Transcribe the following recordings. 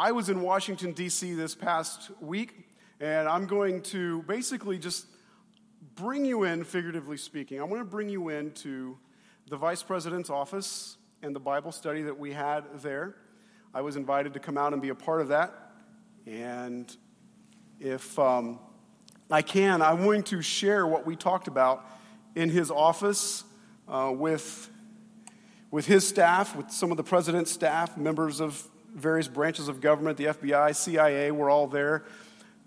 I was in Washington, D.C. this past week, and I'm going to basically just bring you in, figuratively speaking. I'm going to bring you into the vice president's office and the Bible study that we had there. I was invited to come out and be a part of that. And if um, I can, I'm going to share what we talked about in his office uh, with, with his staff, with some of the president's staff, members of various branches of government, the FBI, CIA, were all there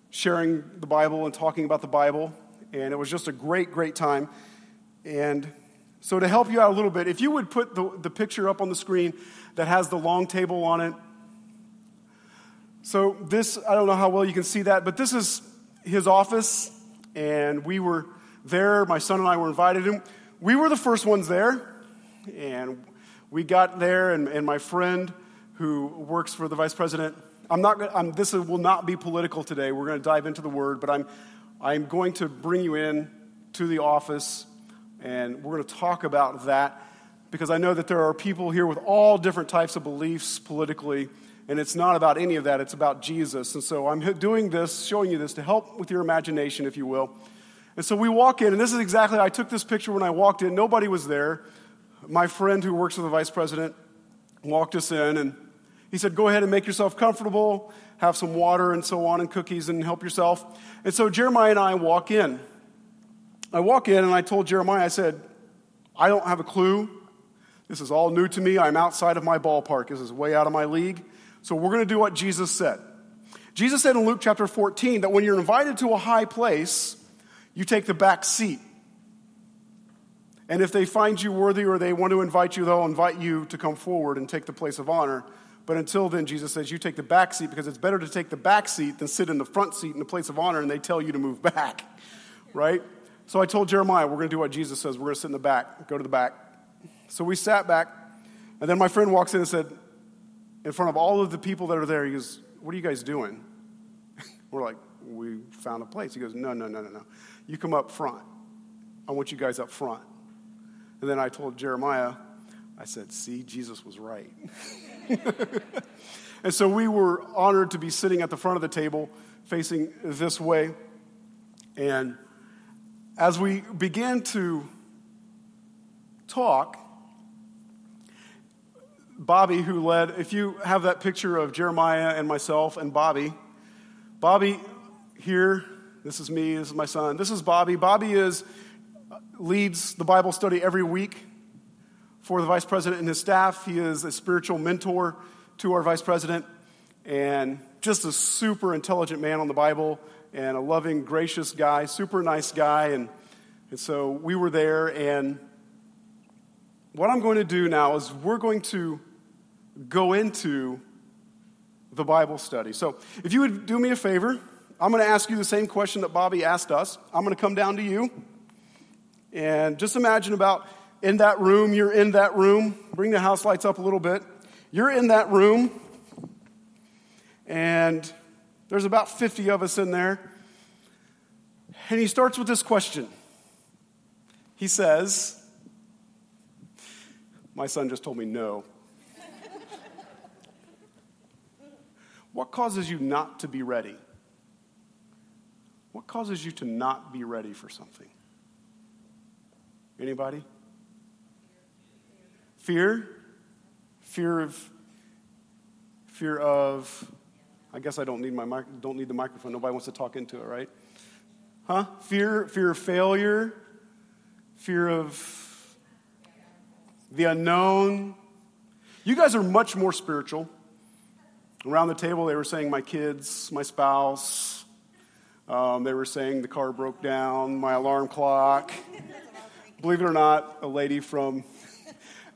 sharing the Bible and talking about the Bible. And it was just a great, great time. And so, to help you out a little bit, if you would put the, the picture up on the screen that has the long table on it. So, this, I don't know how well you can see that, but this is his office. And we were there. My son and I were invited. And we were the first ones there. And we got there, and, and my friend who works for the vice president, I'm not, I'm, this will not be political today. We're going to dive into the word, but I'm, I'm going to bring you in to the office and we're going to talk about that because I know that there are people here with all different types of beliefs politically, and it's not about any of that, it's about Jesus. And so I'm doing this, showing you this to help with your imagination, if you will. And so we walk in, and this is exactly, I took this picture when I walked in. Nobody was there. My friend who works for the vice president walked us in, and he said, Go ahead and make yourself comfortable, have some water and so on, and cookies, and help yourself. And so Jeremiah and I walk in. I walk in, and I told Jeremiah, I said, I don't have a clue. This is all new to me. I'm outside of my ballpark. This is way out of my league. So we're going to do what Jesus said. Jesus said in Luke chapter 14 that when you're invited to a high place, you take the back seat. And if they find you worthy or they want to invite you, they'll invite you to come forward and take the place of honor. But until then, Jesus says you take the back seat because it's better to take the back seat than sit in the front seat in the place of honor and they tell you to move back, right? So I told Jeremiah, we're going to do what Jesus says. We're going to sit in the back, go to the back. So we sat back, and then my friend walks in and said, in front of all of the people that are there, he goes, What are you guys doing? We're like, We found a place. He goes, No, no, no, no, no. You come up front. I want you guys up front. And then I told Jeremiah, I said, See, Jesus was right. and so we were honored to be sitting at the front of the table facing this way. And as we began to talk, Bobby, who led, if you have that picture of Jeremiah and myself and Bobby, Bobby here, this is me, this is my son, this is Bobby. Bobby is leads the Bible study every week for the vice president and his staff. He is a spiritual mentor to our vice president and just a super intelligent man on the Bible and a loving, gracious guy, super nice guy. And, and so we were there. And what I'm going to do now is we're going to go into the Bible study. So if you would do me a favor, I'm going to ask you the same question that Bobby asked us. I'm going to come down to you. And just imagine about in that room, you're in that room. Bring the house lights up a little bit. You're in that room. And there's about 50 of us in there. And he starts with this question. He says, My son just told me no. what causes you not to be ready? What causes you to not be ready for something? Anybody? Fear? Fear of fear of I guess I don't need, my mic- don't need the microphone. Nobody wants to talk into it, right? Huh? Fear, fear of failure, fear of the unknown. You guys are much more spiritual. Around the table, they were saying, My kids, my spouse. Um, they were saying, The car broke down, my alarm clock. Believe it or not, a lady from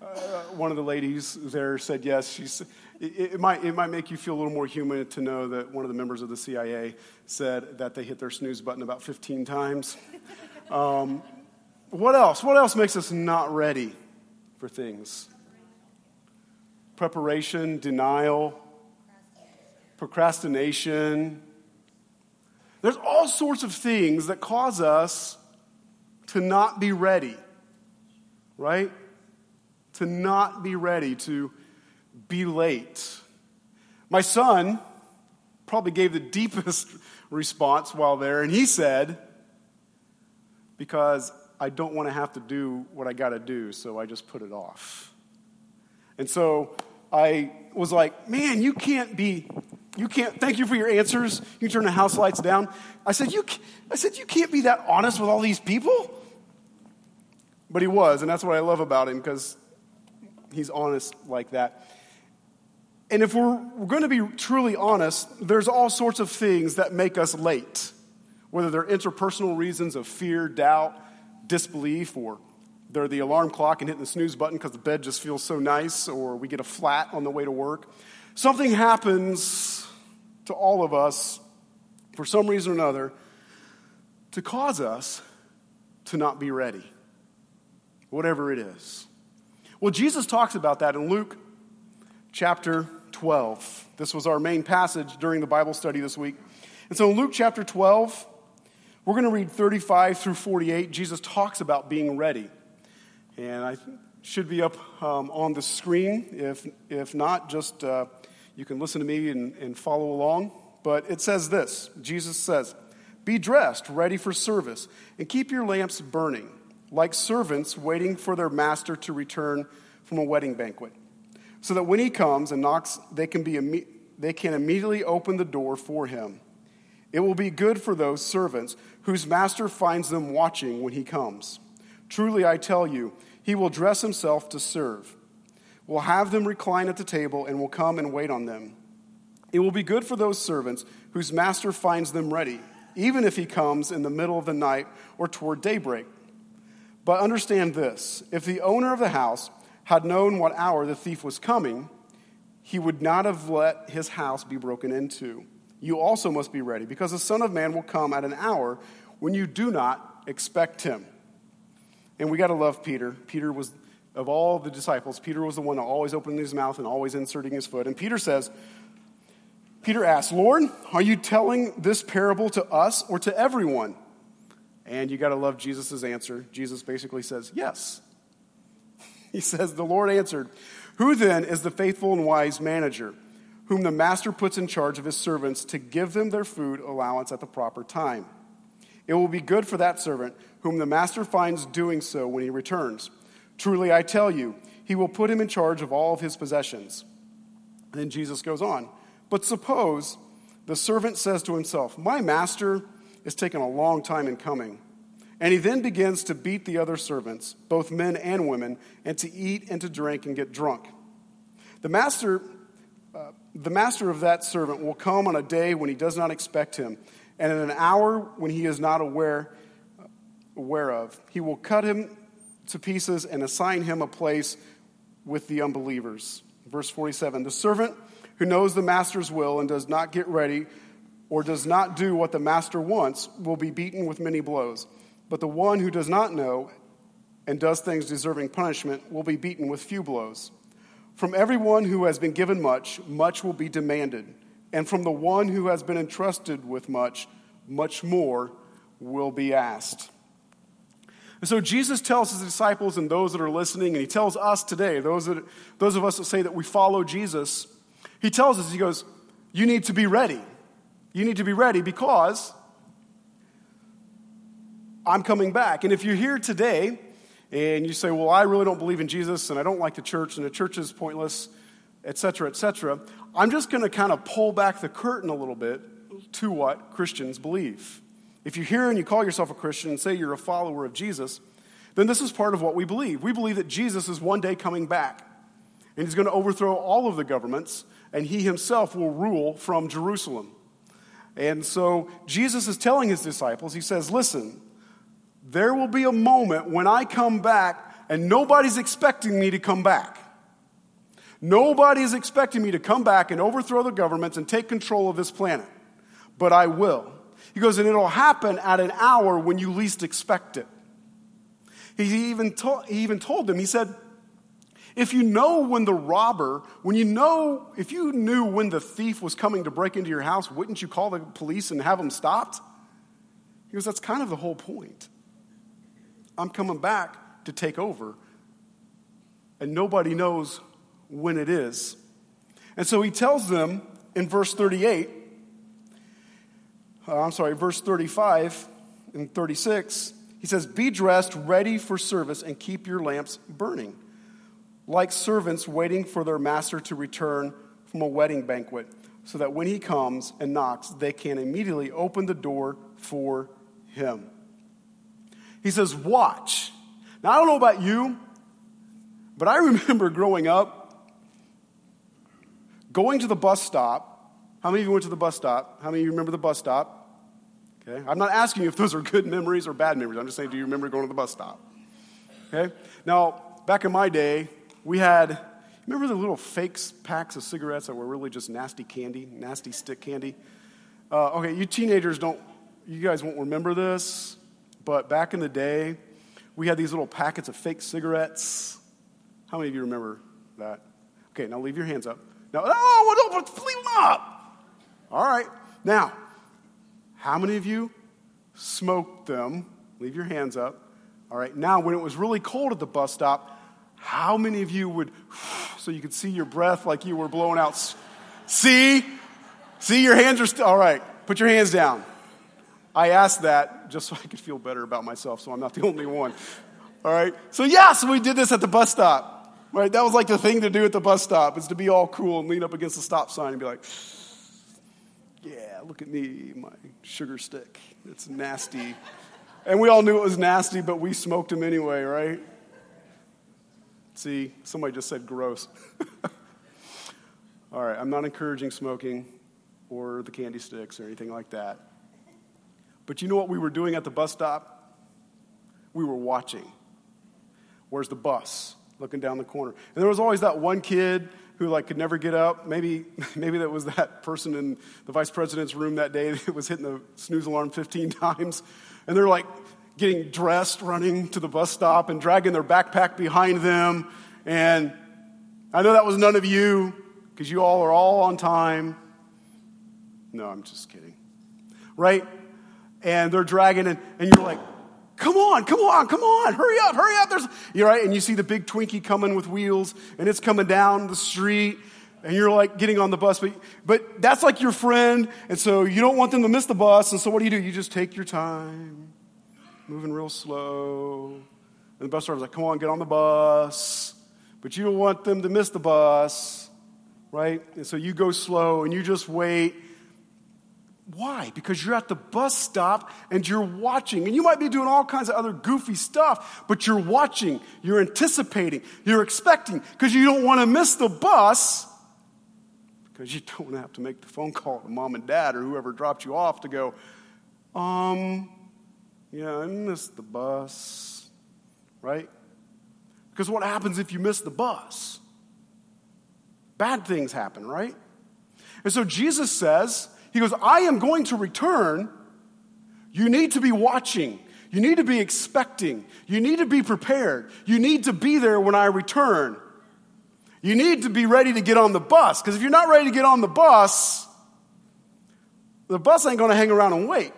uh, one of the ladies there said yes. She's it, it, might, it might make you feel a little more human to know that one of the members of the CIA said that they hit their snooze button about 15 times. Um, what else? What else makes us not ready for things? Preparation, denial, procrastination. There's all sorts of things that cause us to not be ready, right? To not be ready, to be late. My son, probably gave the deepest response while there, and he said, Because I don't want to have to do what I got to do, so I just put it off. And so I was like, Man, you can't be. You can't, thank you for your answers. You turn the house lights down. I said, you, I said, you can't be that honest with all these people. But he was, and that's what I love about him because he's honest like that. And if we're, we're going to be truly honest, there's all sorts of things that make us late, whether they're interpersonal reasons of fear, doubt, disbelief, or they're the alarm clock and hitting the snooze button because the bed just feels so nice, or we get a flat on the way to work. Something happens to all of us for some reason or another to cause us to not be ready, whatever it is. Well, Jesus talks about that in Luke chapter 12. This was our main passage during the Bible study this week. And so in Luke chapter 12, we're going to read 35 through 48. Jesus talks about being ready. And I should be up um, on the screen. If, if not, just uh, you can listen to me and, and follow along. But it says this Jesus says, Be dressed, ready for service, and keep your lamps burning, like servants waiting for their master to return from a wedding banquet so that when he comes and knocks, they can, be, they can immediately open the door for him. It will be good for those servants whose master finds them watching when he comes. Truly, I tell you, he will dress himself to serve, will have them recline at the table, and will come and wait on them. It will be good for those servants whose master finds them ready, even if he comes in the middle of the night or toward daybreak. But understand this if the owner of the house had known what hour the thief was coming, he would not have let his house be broken into. You also must be ready, because the Son of Man will come at an hour when you do not expect him. And we got to love Peter. Peter was, of all the disciples, Peter was the one always opening his mouth and always inserting his foot. And Peter says, Peter asks, Lord, are you telling this parable to us or to everyone? And you got to love Jesus' answer. Jesus basically says, Yes. He says, The Lord answered, Who then is the faithful and wise manager, whom the master puts in charge of his servants to give them their food allowance at the proper time? It will be good for that servant whom the master finds doing so when he returns. Truly, I tell you, he will put him in charge of all of his possessions. And then Jesus goes on. But suppose the servant says to himself, My master is taken a long time in coming and he then begins to beat the other servants, both men and women, and to eat and to drink and get drunk. The master, uh, the master of that servant will come on a day when he does not expect him, and in an hour when he is not aware, aware of. He will cut him to pieces and assign him a place with the unbelievers. Verse 47 The servant who knows the master's will and does not get ready or does not do what the master wants will be beaten with many blows. But the one who does not know and does things deserving punishment will be beaten with few blows. From everyone who has been given much, much will be demanded. And from the one who has been entrusted with much, much more will be asked. And so Jesus tells his disciples and those that are listening, and he tells us today, those, that, those of us that say that we follow Jesus, he tells us, he goes, You need to be ready. You need to be ready because I'm coming back. And if you're here today and you say, well, I really don't believe in Jesus and I don't like the church and the church is pointless, etc., etc., I'm just going to kind of pull back the curtain a little bit to what Christians believe. If you're here and you call yourself a Christian and say you're a follower of Jesus, then this is part of what we believe. We believe that Jesus is one day coming back and he's going to overthrow all of the governments and he himself will rule from Jerusalem. And so Jesus is telling his disciples, he says, Listen, there will be a moment when I come back and nobody's expecting me to come back. Nobody is expecting me to come back and overthrow the governments and take control of this planet. But I will. He goes, and it'll happen at an hour when you least expect it. He even, to- he even told them, he said, if you know when the robber, when you know, if you knew when the thief was coming to break into your house, wouldn't you call the police and have him stopped? He goes, that's kind of the whole point. I'm coming back to take over. And nobody knows when it is. And so he tells them in verse 38 uh, I'm sorry, verse 35 and 36, he says, Be dressed, ready for service, and keep your lamps burning, like servants waiting for their master to return from a wedding banquet, so that when he comes and knocks, they can immediately open the door for him. He says, Watch. Now, I don't know about you, but I remember growing up, going to the bus stop. How many of you went to the bus stop? How many of you remember the bus stop? Okay? I'm not asking you if those are good memories or bad memories. I'm just saying, do you remember going to the bus stop? Okay? Now, back in my day, we had, remember the little fake packs of cigarettes that were really just nasty candy, nasty stick candy? Uh, okay, you teenagers don't, you guys won't remember this, but back in the day, we had these little packets of fake cigarettes. How many of you remember that? Okay, now leave your hands up. Now, oh, don't leave them up. All right. Now, how many of you smoked them? Leave your hands up. All right, now when it was really cold at the bus stop, how many of you would, so you could see your breath like you were blowing out? See? See, your hands are still, all right, put your hands down. I asked that just so I could feel better about myself, so I'm not the only one. All right, so yes, we did this at the bus stop. Right, that was like the thing to do at the bus stop, is to be all cool and lean up against the stop sign and be like, yeah, look at me, my sugar stick. It's nasty. And we all knew it was nasty, but we smoked them anyway, right? See, somebody just said gross. all right, I'm not encouraging smoking or the candy sticks or anything like that. But you know what we were doing at the bus stop? We were watching. Where's the bus? Looking down the corner. And there was always that one kid who like could never get up. Maybe, maybe that was that person in the vice president's room that day that was hitting the snooze alarm 15 times. And they're like getting dressed, running to the bus stop and dragging their backpack behind them. And I know that was none of you because you all are all on time. No, I'm just kidding. Right? And they're dragging and, and you're like, Come on, come on, come on, hurry up, hurry up. There's, you're right, and you see the big Twinkie coming with wheels, and it's coming down the street, and you're like getting on the bus, but, but that's like your friend, and so you don't want them to miss the bus, and so what do you do? You just take your time, moving real slow. And the bus driver's like, come on, get on the bus. But you don't want them to miss the bus, right? And so you go slow and you just wait why? Because you're at the bus stop and you're watching. And you might be doing all kinds of other goofy stuff, but you're watching, you're anticipating, you're expecting, because you don't want to miss the bus, because you don't have to make the phone call to mom and dad or whoever dropped you off to go, um, yeah, I missed the bus, right? Because what happens if you miss the bus? Bad things happen, right? And so Jesus says, he goes, I am going to return. You need to be watching. You need to be expecting. You need to be prepared. You need to be there when I return. You need to be ready to get on the bus. Because if you're not ready to get on the bus, the bus ain't going to hang around and wait.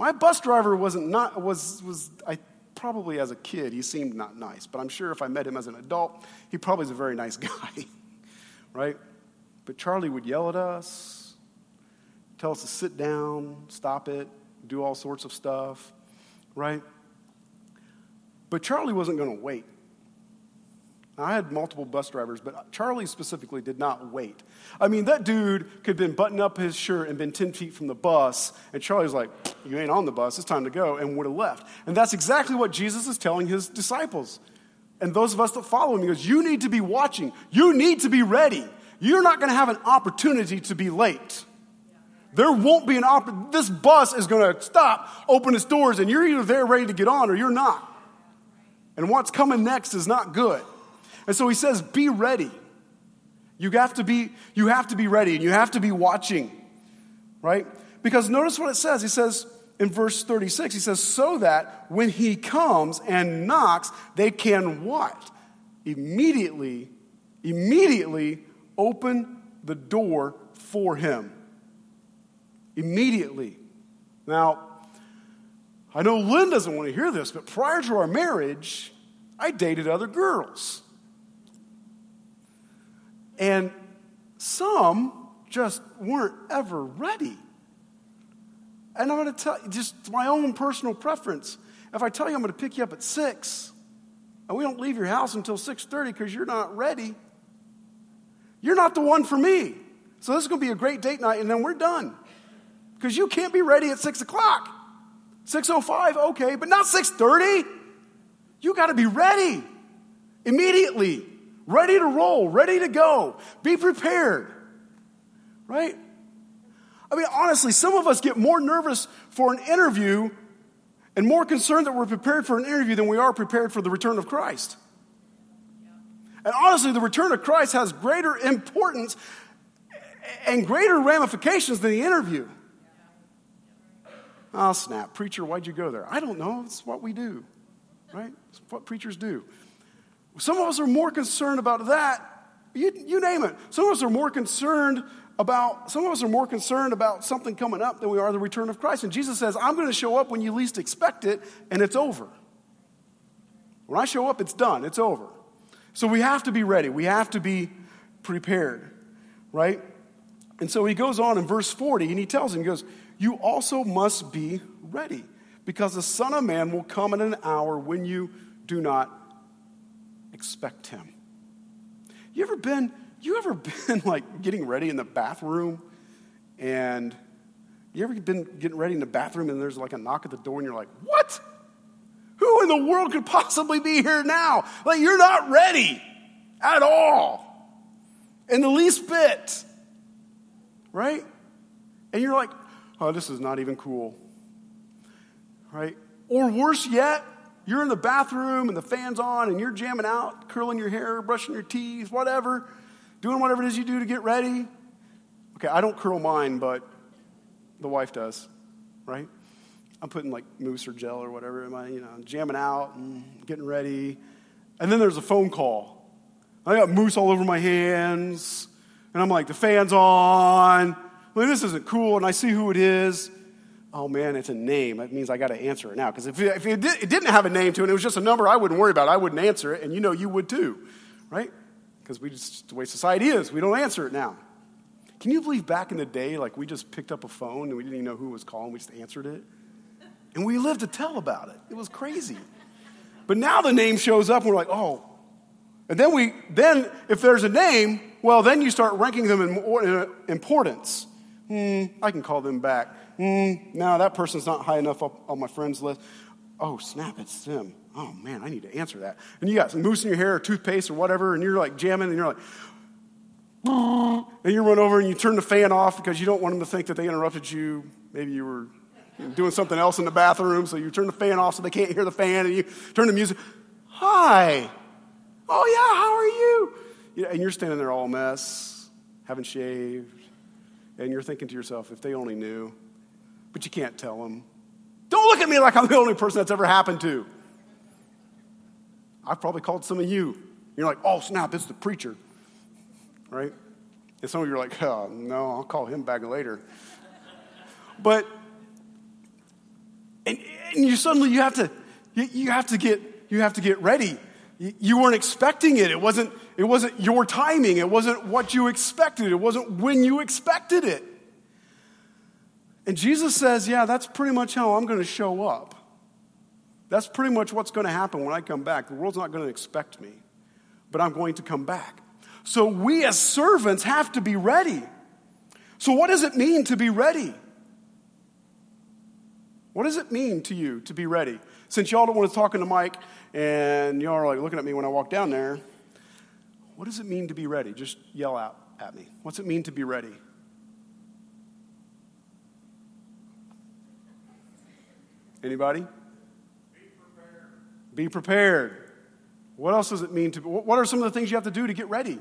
My bus driver wasn't not was was I probably as a kid he seemed not nice, but I'm sure if I met him as an adult, he probably is a very nice guy, right? But Charlie would yell at us, tell us to sit down, stop it, do all sorts of stuff, right? But Charlie wasn't going to wait. I had multiple bus drivers, but Charlie specifically did not wait. I mean, that dude could have been buttoning up his shirt and been 10 feet from the bus, and Charlie was like, You ain't on the bus, it's time to go, and would have left. And that's exactly what Jesus is telling his disciples. And those of us that follow him, he goes, You need to be watching, you need to be ready. You're not going to have an opportunity to be late. There won't be an opportunity. This bus is going to stop, open its doors, and you're either there ready to get on or you're not. And what's coming next is not good. And so he says, be ready. You have to be, you have to be ready and you have to be watching, right? Because notice what it says. He says in verse 36, he says, so that when he comes and knocks, they can what? Immediately, immediately open the door for him immediately. Now, I know Lynn doesn't want to hear this, but prior to our marriage, I dated other girls. And some just weren't ever ready. And I'm going to tell you, just my own personal preference. If I tell you I'm going to pick you up at 6, and we don't leave your house until 6.30 because you're not ready, you're not the one for me. So this is going to be a great date night, and then we're done. Because you can't be ready at 6 o'clock. 6.05, okay, but not 6.30. You got to be ready immediately, ready to roll, ready to go. Be prepared, right? I mean, honestly, some of us get more nervous for an interview and more concerned that we're prepared for an interview than we are prepared for the return of Christ. And honestly, the return of Christ has greater importance and greater ramifications than the interview. Oh, snap. Preacher, why'd you go there? I don't know. It's what we do, right? It's what preachers do. Some of us are more concerned about that. You, you name it. Some of us are more concerned about, some of us are more concerned about something coming up than we are the return of Christ. And Jesus says, I'm going to show up when you least expect it, and it's over. When I show up, it's done, it's over. So we have to be ready, we have to be prepared, right? And so he goes on in verse 40 and he tells him, he goes, You also must be ready because the Son of Man will come in an hour when you do not expect him. You ever been you ever been like getting ready in the bathroom and you ever been getting ready in the bathroom and there's like a knock at the door and you're like, what? Who in the world could possibly be here now? Like, you're not ready at all. In the least bit. Right? And you're like, oh, this is not even cool. Right? Or worse yet, you're in the bathroom and the fan's on and you're jamming out, curling your hair, brushing your teeth, whatever doing whatever it is you do to get ready. Okay, I don't curl mine, but the wife does, right? I'm putting like mousse or gel or whatever am I, you know, jamming out and getting ready. And then there's a phone call. I got mousse all over my hands, and I'm like, the fan's on. Like, this isn't cool, and I see who it is. Oh man, it's a name. That means I got to answer it now. Because if, it, if it, did, it didn't have a name to it, it was just a number I wouldn't worry about. it. I wouldn't answer it, and you know you would too, right? because we just the way society is. We don't answer it now. Can you believe back in the day, like we just picked up a phone and we didn't even know who was calling, we just answered it? And we lived to tell about it. It was crazy. But now the name shows up and we're like, oh. And then we, then if there's a name, well, then you start ranking them in importance. Hmm, I can call them back. Hmm, no, that person's not high enough up on my friends list. Oh, snap, it's them oh man, I need to answer that. And you got some mousse in your hair or toothpaste or whatever, and you're like jamming, and you're like, and you run over and you turn the fan off because you don't want them to think that they interrupted you. Maybe you were doing something else in the bathroom, so you turn the fan off so they can't hear the fan, and you turn the music. Hi. Oh yeah, how are you and you're standing there all mess, haven't shaved, and you're thinking to yourself, if they only knew. But you can't tell them. Don't look at me like I'm the only person that's ever happened to. I've probably called some of you. You're like, oh, snap, it's the preacher. Right? And some of you are like, oh, no, I'll call him back later. But, and, and you suddenly, you have to, you, you, have to get, you have to get ready. You, you weren't expecting it. It wasn't, it wasn't your timing. It wasn't what you expected. It wasn't when you expected it. And Jesus says, yeah, that's pretty much how I'm going to show up. That's pretty much what's going to happen when I come back. The world's not going to expect me, but I'm going to come back. So we as servants have to be ready. So, what does it mean to be ready? What does it mean to you to be ready? Since y'all don't want to talk into mic and y'all are like looking at me when I walk down there, what does it mean to be ready? Just yell out at me. What's it mean to be ready? Anybody? Be prepared. What else does it mean to what are some of the things you have to do to get ready?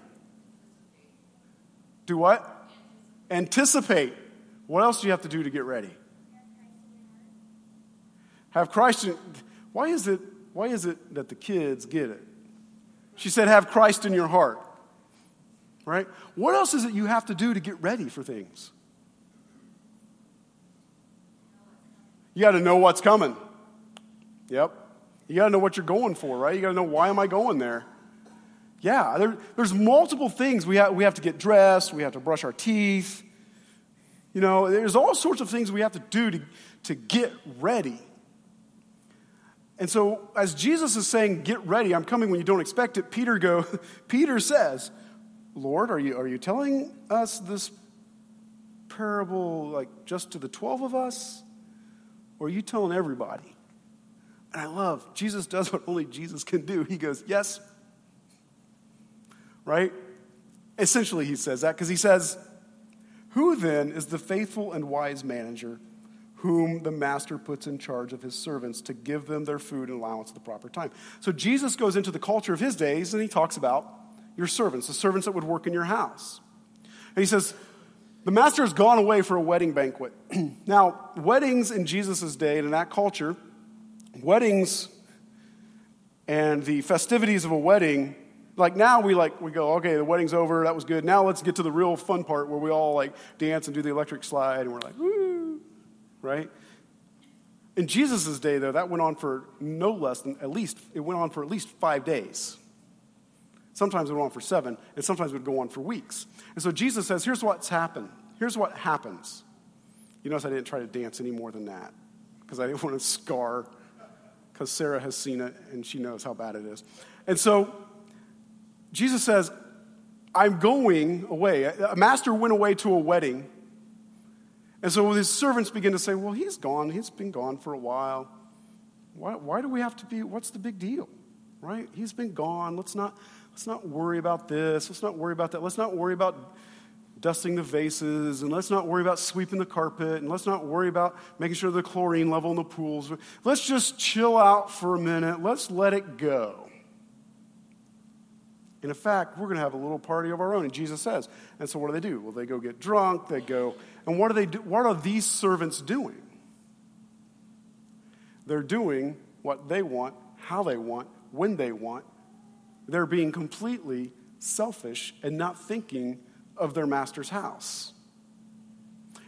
Do what? Anticipate. What else do you have to do to get ready? Have Christ in why is it why is it that the kids get it? She said have Christ in your heart. Right? What else is it you have to do to get ready for things? You got to know what's coming. Yep. You got to know what you're going for, right? You got to know why am I going there? Yeah, there, there's multiple things. We have, we have to get dressed, we have to brush our teeth, You know, there's all sorts of things we have to do to, to get ready. And so, as Jesus is saying, get ready, I'm coming when you don't expect it, Peter go, Peter says, Lord, are you, are you telling us this parable like just to the 12 of us? Or are you telling everybody? And I love, Jesus does what only Jesus can do. He goes, Yes. Right? Essentially, he says that because he says, Who then is the faithful and wise manager whom the master puts in charge of his servants to give them their food and allowance at the proper time? So Jesus goes into the culture of his days and he talks about your servants, the servants that would work in your house. And he says, the master has gone away for a wedding banquet. now, weddings in Jesus' day and in that culture, weddings and the festivities of a wedding, like now we like we go, okay, the wedding's over, that was good. Now let's get to the real fun part where we all like dance and do the electric slide and we're like, woo, right? In Jesus' day, though, that went on for no less than at least, it went on for at least five days. Sometimes it went on for seven, and sometimes it would go on for weeks. And so Jesus says, here's what's happened. Here's what happens. You notice I didn't try to dance any more than that because I didn't want to scar, because Sarah has seen it and she knows how bad it is. And so Jesus says, I'm going away. A master went away to a wedding. And so his servants begin to say, Well, he's gone. He's been gone for a while. Why, why do we have to be? What's the big deal? Right? He's been gone. Let's not let's not worry about this. Let's not worry about that. Let's not worry about dusting the vases, and let's not worry about sweeping the carpet, and let's not worry about making sure the chlorine level in the pools. Let's just chill out for a minute. Let's let it go. And in fact, we're going to have a little party of our own. And Jesus says, and so what do they do? Well, they go get drunk, they go, and what do they do? What are these servants doing? They're doing what they want, how they want, when they want, they're being completely selfish and not thinking of their master's house.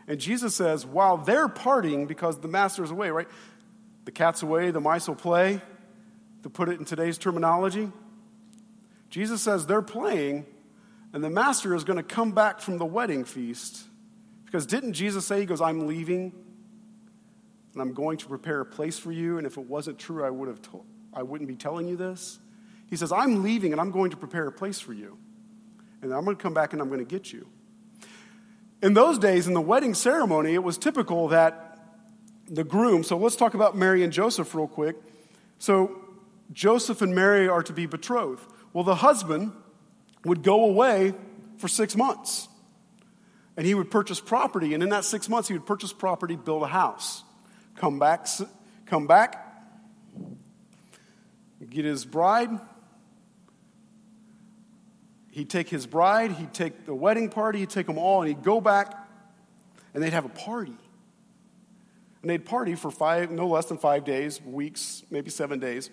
And Jesus says, while they're partying because the master's away, right? The cat's away, the mice will play, to put it in today's terminology. Jesus says they're playing, and the master is going to come back from the wedding feast. Because didn't Jesus say, He goes, I'm leaving, and I'm going to prepare a place for you, and if it wasn't true, I, would have told, I wouldn't be telling you this? He says, I'm leaving and I'm going to prepare a place for you. And I'm going to come back and I'm going to get you. In those days, in the wedding ceremony, it was typical that the groom, so let's talk about Mary and Joseph real quick. So Joseph and Mary are to be betrothed. Well, the husband would go away for six months and he would purchase property. And in that six months, he would purchase property, build a house, come back, come back, get his bride, he'd take his bride, he'd take the wedding party, he'd take them all, and he'd go back and they'd have a party. And they'd party for five, no less than five days, weeks, maybe seven days.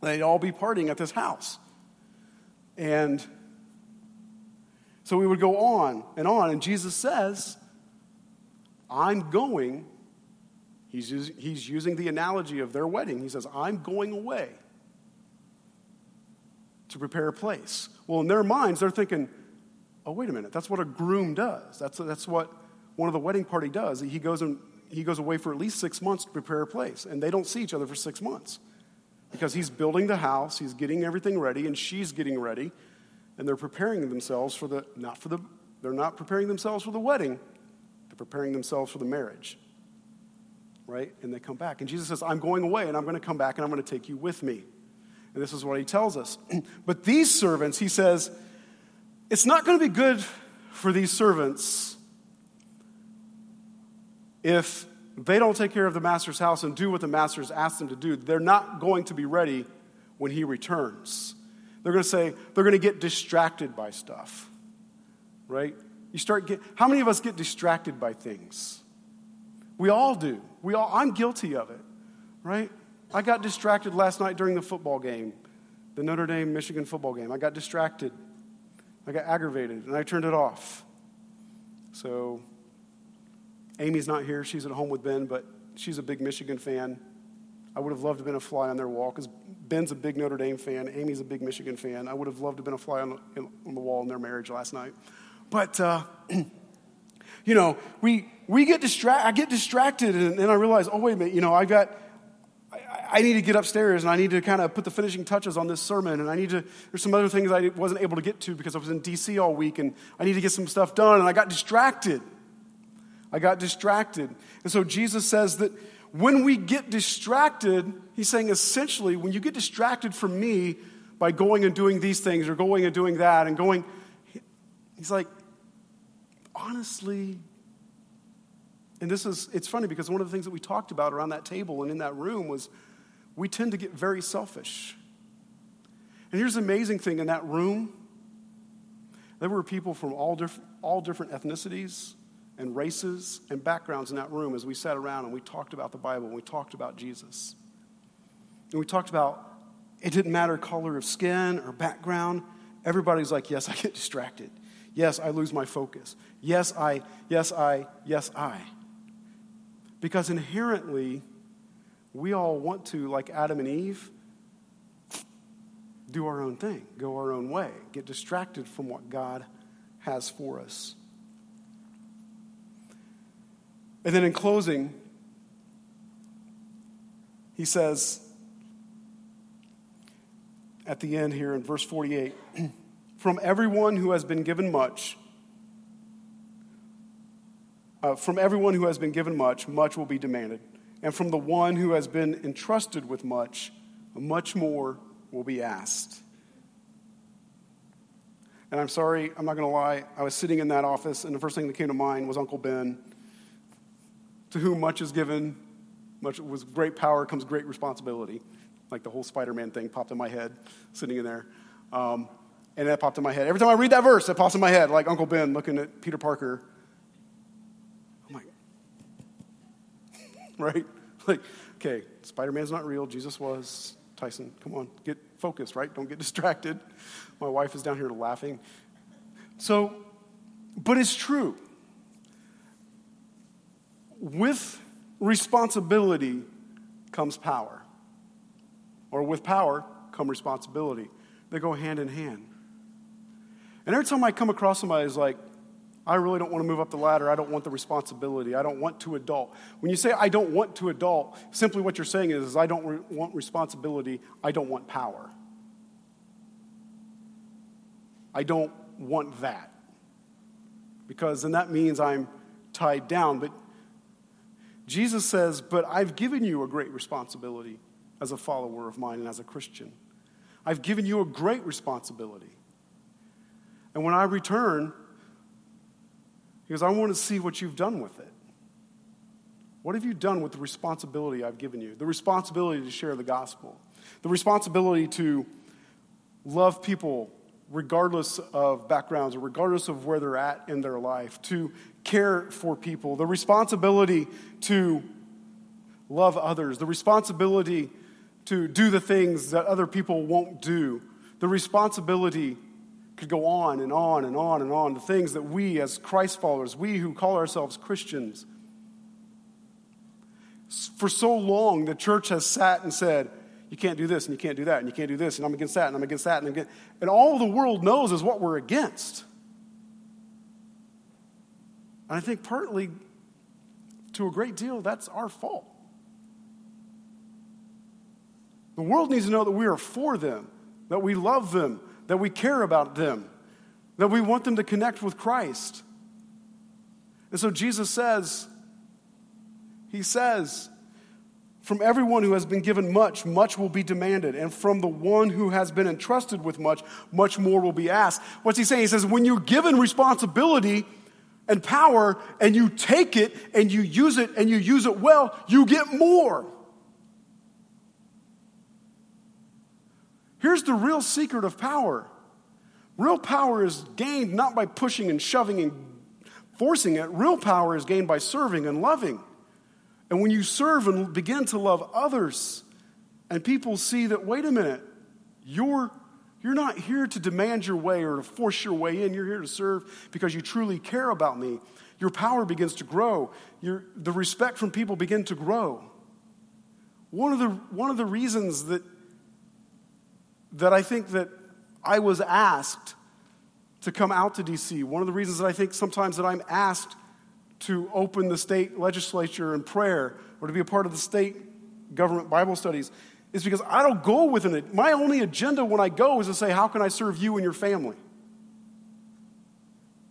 And they'd all be partying at this house. And so we would go on and on. And Jesus says, I'm going. He's, he's using the analogy of their wedding. He says, I'm going away to prepare a place. Well, in their minds, they're thinking, oh, wait a minute, that's what a groom does. That's, that's what one of the wedding party does. He goes, and, he goes away for at least six months to prepare a place, and they don't see each other for six months because he's building the house, he's getting everything ready, and she's getting ready, and they're preparing themselves for the, not for the, they're not preparing themselves for the wedding, they're preparing themselves for the marriage. Right? And they come back. And Jesus says, I'm going away, and I'm going to come back, and I'm going to take you with me. And this is what he tells us. but these servants, he says, it's not going to be good for these servants if they don't take care of the master's house and do what the master's asked them to do. They're not going to be ready when he returns. They're going to say, they're going to get distracted by stuff, right? You start get, how many of us get distracted by things? We all do. We all, I'm guilty of it, right? I got distracted last night during the football game, the Notre Dame Michigan football game. I got distracted. I got aggravated, and I turned it off. So, Amy's not here. She's at home with Ben, but she's a big Michigan fan. I would have loved to have been a fly on their wall because Ben's a big Notre Dame fan. Amy's a big Michigan fan. I would have loved to have been a fly on the, on the wall in their marriage last night. But uh, You know, we, we get distracted, I get distracted and then I realize, oh, wait a minute, you know, I've got, I, need to get upstairs and I need to kind of put the finishing touches on this sermon and I need to, there's some other things I wasn't able to get to because I was in DC all week and I need to get some stuff done and I got distracted. I got distracted. And so Jesus says that when we get distracted, he's saying essentially, when you get distracted from me by going and doing these things or going and doing that and going, he's like, honestly, and this is, it's funny because one of the things that we talked about around that table and in that room was we tend to get very selfish. And here's the amazing thing in that room there were people from all, diff- all different ethnicities, and races and backgrounds in that room as we sat around and we talked about the Bible and we talked about Jesus. And we talked about it didn't matter color of skin or background. Everybody's like, yes, I get distracted. Yes, I lose my focus. Yes, I, yes, I, yes, I. Because inherently, we all want to, like Adam and Eve, do our own thing, go our own way, get distracted from what God has for us. And then in closing, he says at the end here in verse 48 From everyone who has been given much, uh, from everyone who has been given much, much will be demanded. And from the one who has been entrusted with much, much more will be asked. And I'm sorry, I'm not going to lie. I was sitting in that office, and the first thing that came to mind was Uncle Ben to whom much is given, much with great power comes great responsibility. Like the whole Spider Man thing popped in my head, sitting in there. Um, and that popped in my head. Every time I read that verse, it pops in my head, like Uncle Ben looking at Peter Parker. I'm like, right? Like, okay, Spider Man's not real, Jesus was. Tyson, come on, get focused, right? Don't get distracted. My wife is down here laughing. So, but it's true with responsibility comes power. Or with power come responsibility. They go hand in hand. And every time I come across somebody who's like, I really don't want to move up the ladder. I don't want the responsibility. I don't want to adult. When you say I don't want to adult, simply what you're saying is, is I don't re- want responsibility. I don't want power. I don't want that. Because then that means I'm tied down. But Jesus says, But I've given you a great responsibility as a follower of mine and as a Christian. I've given you a great responsibility. And when I return, goes, I want to see what you've done with it. What have you done with the responsibility I've given you? The responsibility to share the gospel, the responsibility to love people regardless of backgrounds or regardless of where they're at in their life, to care for people, the responsibility to love others, the responsibility to do the things that other people won't do, the responsibility could go on and on and on and on, the things that we as Christ followers, we who call ourselves Christians, for so long the church has sat and said, you can't do this and you can't do that and you can't do this and I'm against that and I'm against that and I'm against, and all the world knows is what we're against. And I think partly, to a great deal, that's our fault. The world needs to know that we are for them, that we love them, that we care about them, that we want them to connect with Christ. And so Jesus says, He says, from everyone who has been given much, much will be demanded. And from the one who has been entrusted with much, much more will be asked. What's he saying? He says, when you're given responsibility and power and you take it and you use it and you use it well, you get more. Here's the real secret of power real power is gained not by pushing and shoving and forcing it, real power is gained by serving and loving. And when you serve and begin to love others, and people see that, wait a minute, you're, you're not here to demand your way or to force your way in, you're here to serve because you truly care about me. Your power begins to grow. Your, the respect from people begin to grow. One of the, one of the reasons that, that I think that I was asked to come out to DC, one of the reasons that I think sometimes that I'm asked to open the state legislature in prayer or to be a part of the state government Bible studies is because I don't go with it. My only agenda when I go is to say, How can I serve you and your family?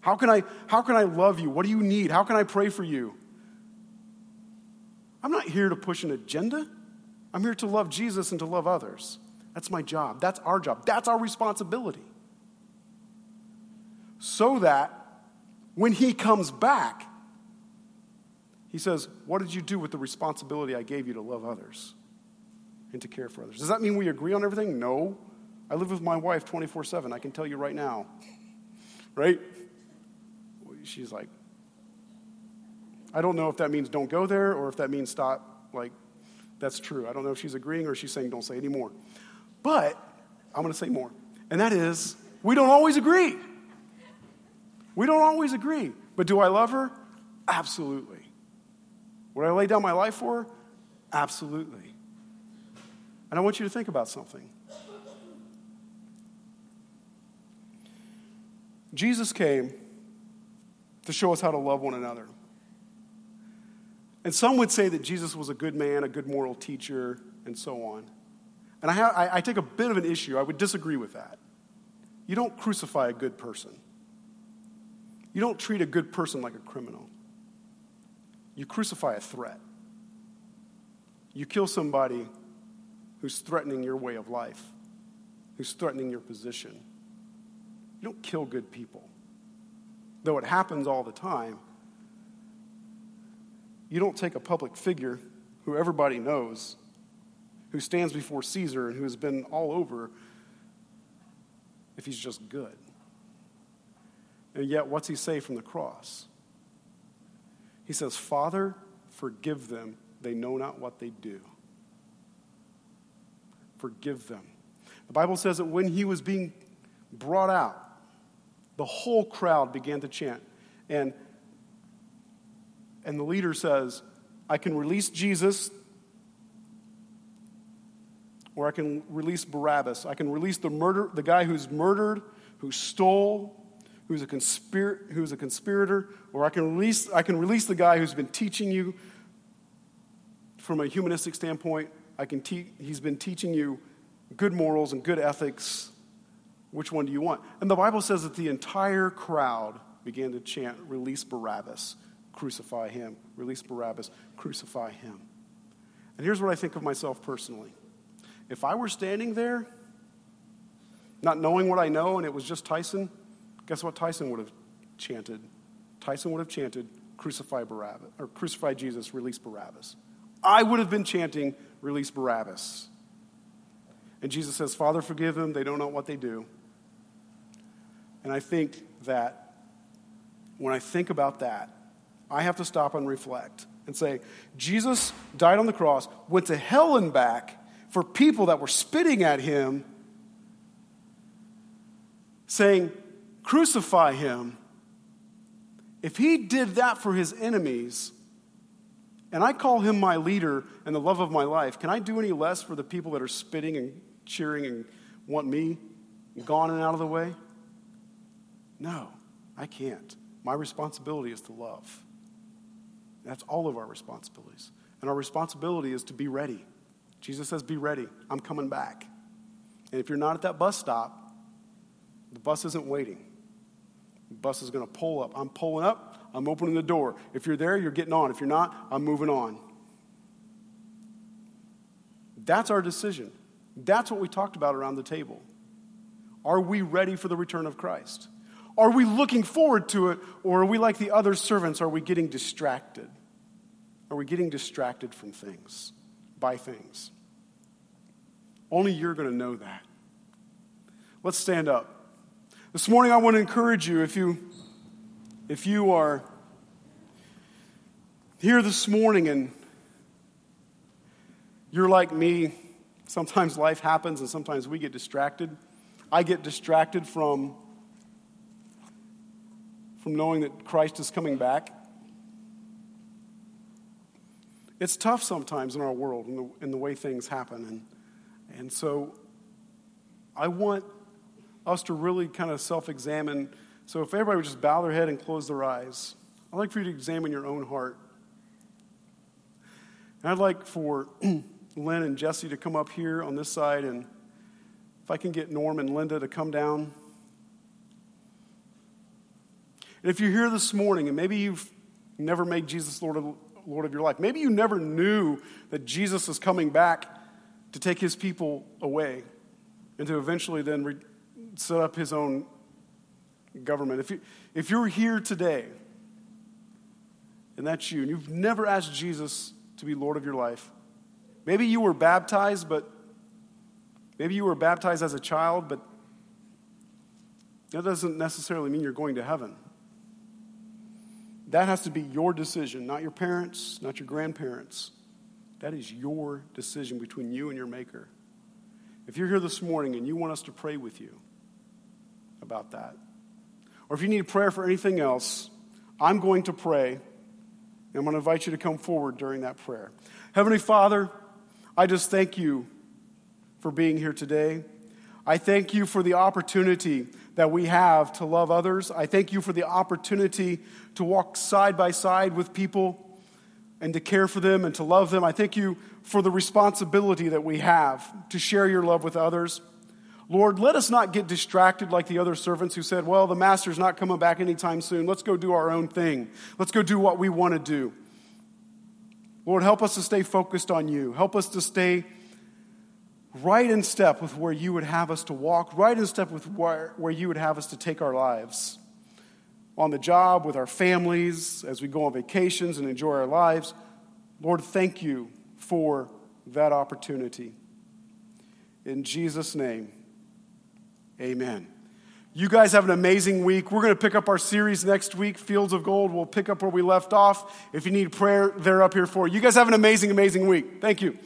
How can I, how can I love you? What do you need? How can I pray for you? I'm not here to push an agenda. I'm here to love Jesus and to love others. That's my job. That's our job. That's our responsibility. So that when he comes back, he says, What did you do with the responsibility I gave you to love others and to care for others? Does that mean we agree on everything? No. I live with my wife 24 7. I can tell you right now. Right? She's like, I don't know if that means don't go there or if that means stop. Like, that's true. I don't know if she's agreeing or she's saying don't say anymore. But I'm going to say more. And that is, we don't always agree. We don't always agree. But do I love her? Absolutely. Would I lay down my life for her? Absolutely. And I want you to think about something. Jesus came to show us how to love one another. And some would say that Jesus was a good man, a good moral teacher, and so on. And I, I, I take a bit of an issue. I would disagree with that. You don't crucify a good person, you don't treat a good person like a criminal. You crucify a threat. You kill somebody who's threatening your way of life, who's threatening your position. You don't kill good people. Though it happens all the time, you don't take a public figure who everybody knows, who stands before Caesar and who has been all over, if he's just good. And yet, what's he say from the cross? He says, Father, forgive them. They know not what they do. Forgive them. The Bible says that when he was being brought out, the whole crowd began to chant. And and the leader says, I can release Jesus or I can release Barabbas. I can release the murder, the guy who's murdered, who stole, who's a, conspir- who's a conspirator, or I can, release, I can release the guy who's been teaching you from a humanistic standpoint. I can te- he's been teaching you good morals and good ethics. Which one do you want? And the Bible says that the entire crowd began to chant, Release Barabbas crucify him. Release Barabbas, crucify him. And here's what I think of myself personally. If I were standing there, not knowing what I know, and it was just Tyson, guess what Tyson would have chanted? Tyson would have chanted, crucify Barabbas, or crucify Jesus, release Barabbas. I would have been chanting, release Barabbas. And Jesus says, Father, forgive them. They don't know what they do. And I think that when I think about that, I have to stop and reflect and say, Jesus died on the cross, went to hell and back for people that were spitting at him, saying, Crucify him. If he did that for his enemies, and I call him my leader and the love of my life, can I do any less for the people that are spitting and cheering and want me gone and out of the way? No, I can't. My responsibility is to love. That's all of our responsibilities. And our responsibility is to be ready. Jesus says, Be ready. I'm coming back. And if you're not at that bus stop, the bus isn't waiting. The bus is going to pull up. I'm pulling up. I'm opening the door. If you're there, you're getting on. If you're not, I'm moving on. That's our decision. That's what we talked about around the table. Are we ready for the return of Christ? Are we looking forward to it, or are we like the other servants? Are we getting distracted? Are we getting distracted from things, by things? Only you're going to know that. Let's stand up. This morning, I want to encourage you if you, if you are here this morning and you're like me, sometimes life happens and sometimes we get distracted. I get distracted from from knowing that Christ is coming back. It's tough sometimes in our world in the, in the way things happen. And, and so I want us to really kind of self examine. So if everybody would just bow their head and close their eyes, I'd like for you to examine your own heart. And I'd like for Lynn and Jesse to come up here on this side, and if I can get Norm and Linda to come down. And if you're here this morning and maybe you've never made Jesus Lord of, Lord of your life, maybe you never knew that Jesus is coming back to take his people away and to eventually then re- set up his own government. If, you, if you're here today and that's you, and you've never asked Jesus to be Lord of your life, maybe you were baptized, but maybe you were baptized as a child, but that doesn't necessarily mean you're going to heaven. That has to be your decision, not your parents, not your grandparents. That is your decision between you and your Maker. If you're here this morning and you want us to pray with you about that, or if you need prayer for anything else, I'm going to pray. And I'm going to invite you to come forward during that prayer. Heavenly Father, I just thank you for being here today. I thank you for the opportunity that we have to love others. I thank you for the opportunity to walk side by side with people and to care for them and to love them. I thank you for the responsibility that we have to share your love with others. Lord, let us not get distracted like the other servants who said, Well, the master's not coming back anytime soon. Let's go do our own thing. Let's go do what we want to do. Lord, help us to stay focused on you. Help us to stay right in step with where you would have us to walk, right in step with where, where you would have us to take our lives. On the job, with our families, as we go on vacations and enjoy our lives. Lord, thank you for that opportunity. In Jesus' name, amen. You guys have an amazing week. We're going to pick up our series next week, Fields of Gold. We'll pick up where we left off. If you need prayer, they're up here for you. You guys have an amazing, amazing week. Thank you.